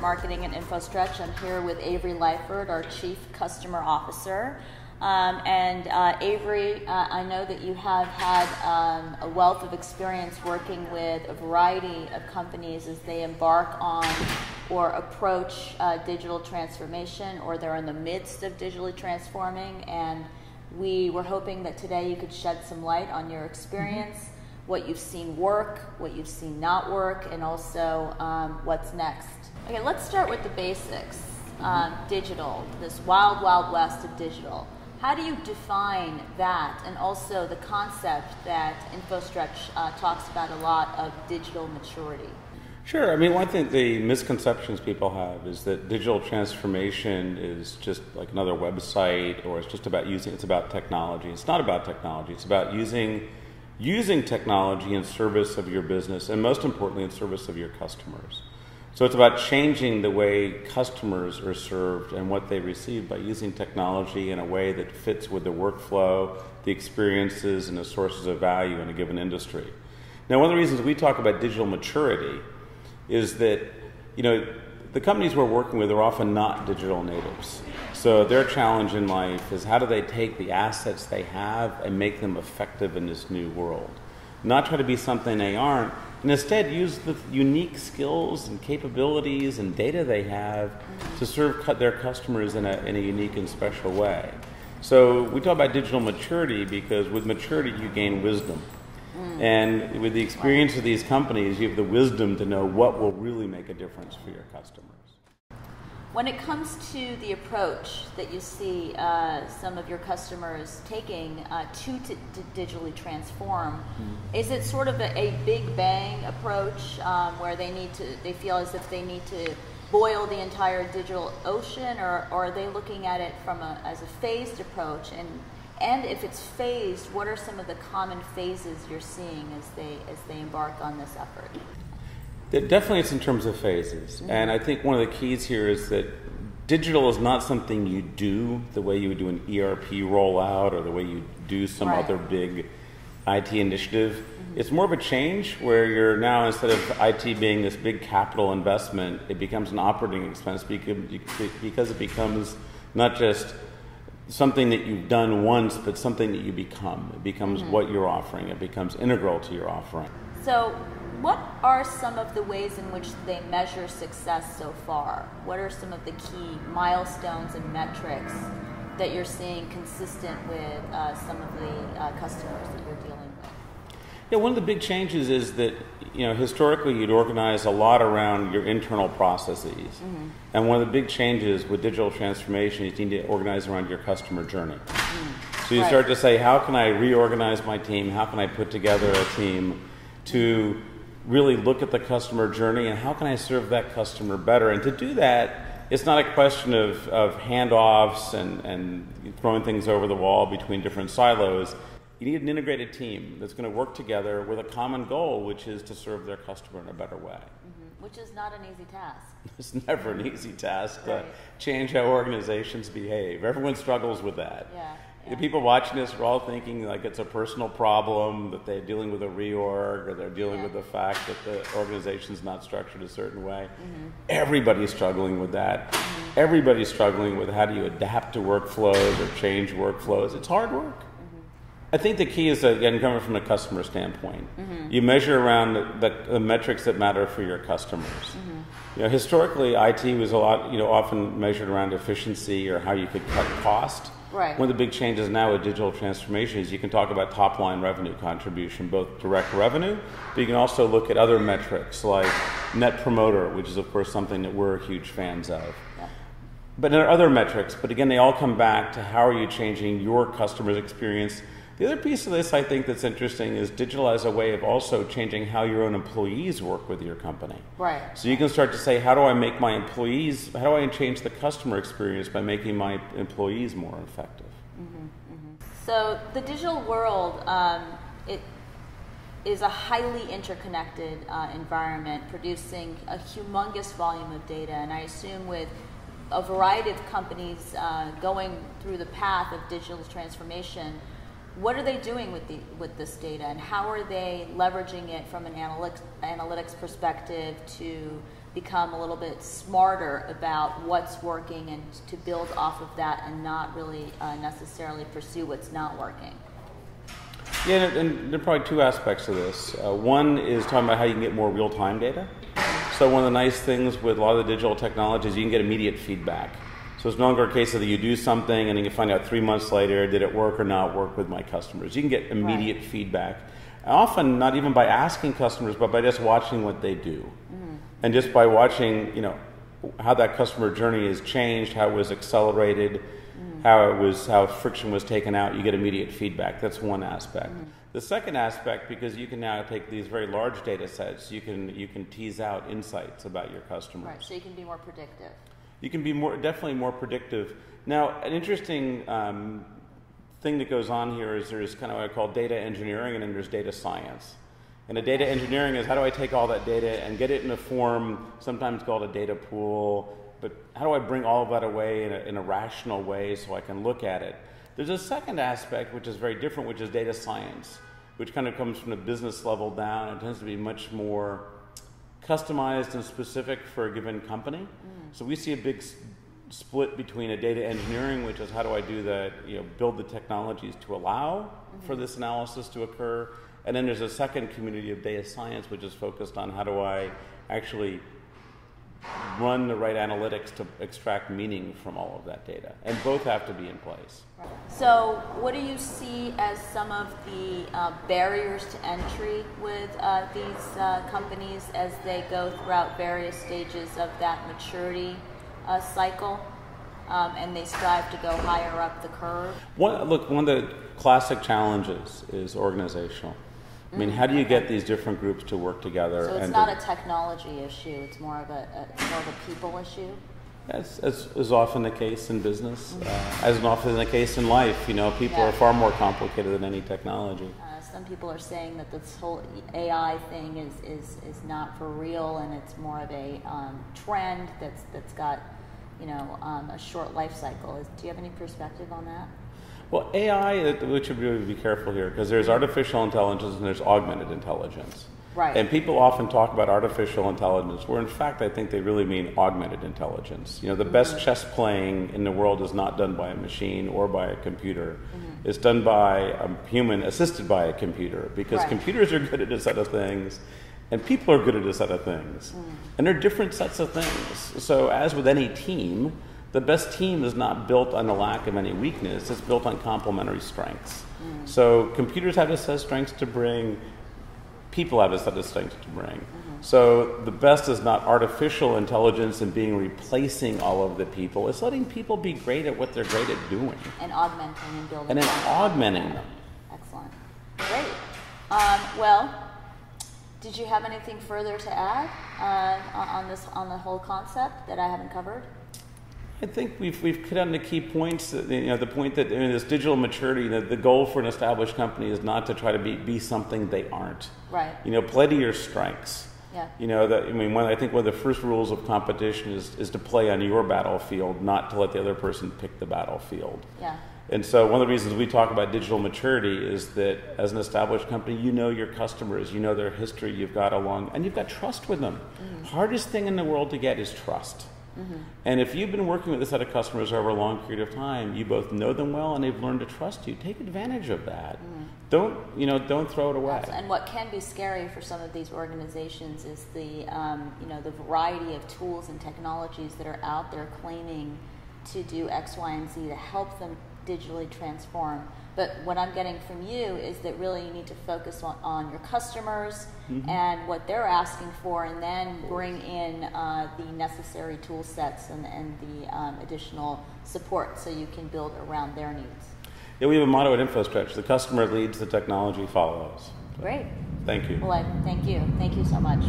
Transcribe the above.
Marketing and InfoStretch. I'm here with Avery Lyford, our Chief Customer Officer. Um, and uh, Avery, uh, I know that you have had um, a wealth of experience working with a variety of companies as they embark on or approach uh, digital transformation, or they're in the midst of digitally transforming. And we were hoping that today you could shed some light on your experience. Mm-hmm what you've seen work, what you've seen not work, and also um, what's next. Okay, let's start with the basics. Um, digital, this wild, wild west of digital. How do you define that and also the concept that InfoStretch uh, talks about a lot of digital maturity? Sure. I mean, one thing the misconceptions people have is that digital transformation is just like another website or it's just about using, it's about technology. It's not about technology, it's about using using technology in service of your business and most importantly in service of your customers. So it's about changing the way customers are served and what they receive by using technology in a way that fits with the workflow, the experiences, and the sources of value in a given industry. Now, one of the reasons we talk about digital maturity is that, you know, the companies we're working with are often not digital natives. So their challenge in life is how do they take the assets they have and make them effective in this new world? Not try to be something they aren't, and instead use the unique skills and capabilities and data they have to serve their customers in a, in a unique and special way. So we talk about digital maturity because with maturity you gain wisdom. Mm. And with the experience of these companies, you have the wisdom to know what will really make a difference for your customers. When it comes to the approach that you see uh, some of your customers taking uh, to, to, to, digitally transform, mm-hmm. is it sort of a, a big bang approach um, where they need to, they feel as if they need to boil the entire digital ocean, or, or are they looking at it from a, as a phased approach? And and if it's phased, what are some of the common phases you're seeing as they as they embark on this effort? Definitely, it's in terms of phases. Mm-hmm. And I think one of the keys here is that digital is not something you do the way you would do an ERP rollout or the way you do some right. other big IT initiative. Mm-hmm. It's more of a change where you're now, instead of IT being this big capital investment, it becomes an operating expense because it becomes not just something that you've done once, but something that you become. It becomes mm-hmm. what you're offering, it becomes integral to your offering. So, what are some of the ways in which they measure success so far? What are some of the key milestones and metrics that you're seeing consistent with uh, some of the uh, customers that you're dealing with? Yeah, one of the big changes is that you know historically you'd organize a lot around your internal processes, mm-hmm. and one of the big changes with digital transformation is you need to organize around your customer journey. Mm-hmm. So you right. start to say, how can I reorganize my team? How can I put together a team to really look at the customer journey and how can I serve that customer better? And to do that, it's not a question of, of handoffs and, and throwing things over the wall between different silos. You need an integrated team that's going to work together with a common goal, which is to serve their customer in a better way. Mm-hmm. Which is not an easy task. it's never an easy task right. to change how organizations behave. Everyone struggles with that. Yeah. The people watching this are all thinking like it's a personal problem that they're dealing with a reorg or they're dealing yeah. with the fact that the organization's not structured a certain way. Mm-hmm. Everybody's struggling with that. Mm-hmm. Everybody's struggling with how do you adapt to workflows or change workflows. It's hard work. Mm-hmm. I think the key is again coming from a customer standpoint. Mm-hmm. You measure around the, the, the, metrics that matter for your customers. Mm-hmm. You know, historically, IT was a lot, you know, often measured around efficiency or how you could cut cost. Right. One of the big changes now with digital transformation is you can talk about top line revenue contribution, both direct revenue, but you can also look at other metrics like net promoter, which is, of course, something that we're huge fans of. Yeah. But there are other metrics, but again, they all come back to how are you changing your customer's experience the other piece of this I think that's interesting is digital as a way of also changing how your own employees work with your company. Right. So you can start to say, how do I make my employees, how do I change the customer experience by making my employees more effective? Mm-hmm, mm-hmm. So the digital world, um, it is a highly interconnected uh, environment producing a humongous volume of data. And I assume with a variety of companies uh, going through the path of digital transformation, what are they doing with the with this data and how are they leveraging it from an analytics analytics perspective to become a little bit smarter about what's working and to build off of that and not really uh, necessarily pursue what's not working. Yeah, and, and there are probably two aspects to this. Uh, one is talking about how you can get more real time data. So, one of the nice things with a lot of the digital technologies, you can get immediate feedback. So, it's no longer a case of that you do something and then you find out three months later, did it work or not work with my customers? You can get immediate right. feedback. Often, not even by asking customers, but by just watching what they do. Mm-hmm. And just by watching, you know, how that customer journey has changed, how it was accelerated, mm. how it was how friction was taken out you get immediate feedback that's one aspect mm. the second aspect because you can now take these very large data sets you can you can tease out insights about your customers right so you can be more predictive you can be more definitely more predictive now an interesting um, thing that goes on here is there's kind of what i call data engineering and then there's data science and the data engineering is how do I take all that data and get it in a form sometimes called a data pool, but how do I bring all of that away in a, in a rational way so I can look at it? There's a second aspect which is very different, which is data science, which kind of comes from the business level down. It tends to be much more customized and specific for a given company. Mm. So we see a big s- split between a data engineering, which is how do I do that, you know, build the technologies to allow mm-hmm. for this analysis to occur, and then there's a second community of data science, which is focused on how do I actually run the right analytics to extract meaning from all of that data. And both have to be in place. So, what do you see as some of the uh, barriers to entry with uh, these uh, companies as they go throughout various stages of that maturity uh, cycle? Um, and they strive to go higher up the curve? One, look, one of the classic challenges is organizational. I mean, how do you get these different groups to work together? So it's not to, a technology issue; it's more of a, a more of a people issue. As, as is often the case in business, mm-hmm. uh, as often the case in life, you know, people yeah. are far more complicated than any technology. Uh, some people are saying that this whole AI thing is, is, is not for real, and it's more of a um, trend that's that's got, you know, um, a short life cycle. Is, do you have any perspective on that? Well, AI, we should really be careful here because there's artificial intelligence and there's augmented intelligence. Right. And people often talk about artificial intelligence, where in fact I think they really mean augmented intelligence. You know, the mm-hmm. best chess playing in the world is not done by a machine or by a computer. Mm-hmm. It's done by a human assisted by a computer because right. computers are good at a set of things and people are good at a set of things. Mm. And they're different sets of things. So, as with any team, the best team is not built on the lack of any weakness, it's built on complementary strengths. Mm. So computers have a set of strengths to bring, people have a set of strengths to bring. Mm-hmm. So the best is not artificial intelligence and being replacing all of the people. It's letting people be great at what they're great at doing. And augmenting and building. And then augmenting them. Excellent. Great. Um, well, did you have anything further to add uh, on this on the whole concept that I haven't covered? I think we've, we've hit on the key points. You know, the point that in this digital maturity, the, the goal for an established company is not to try to be, be something they aren't. Right. You know, play to your strengths. Yeah. You know, that, I mean, one, I think one of the first rules of competition is, is to play on your battlefield, not to let the other person pick the battlefield. Yeah. And so, one of the reasons we talk about digital maturity is that as an established company, you know your customers, you know their history, you've got along, and you've got trust with them. Mm-hmm. Hardest thing in the world to get is trust. Mm-hmm. And if you've been working with a set of customers over a long period of time, you both know them well and they've learned to trust you. Take advantage of that. Mm. Don't you know? Don't throw it away. And what can be scary for some of these organizations is the um, you know the variety of tools and technologies that are out there claiming to do X, Y, and Z to help them digitally transform. But what I'm getting from you is that really you need to focus on, on your customers mm-hmm. and what they're asking for, and then bring in uh, the necessary tool sets and, and the um, additional support so you can build around their needs. Yeah, we have a motto at InfoStretch the customer leads, the technology follows. Great. Thank you. Well, I, thank you. Thank you so much.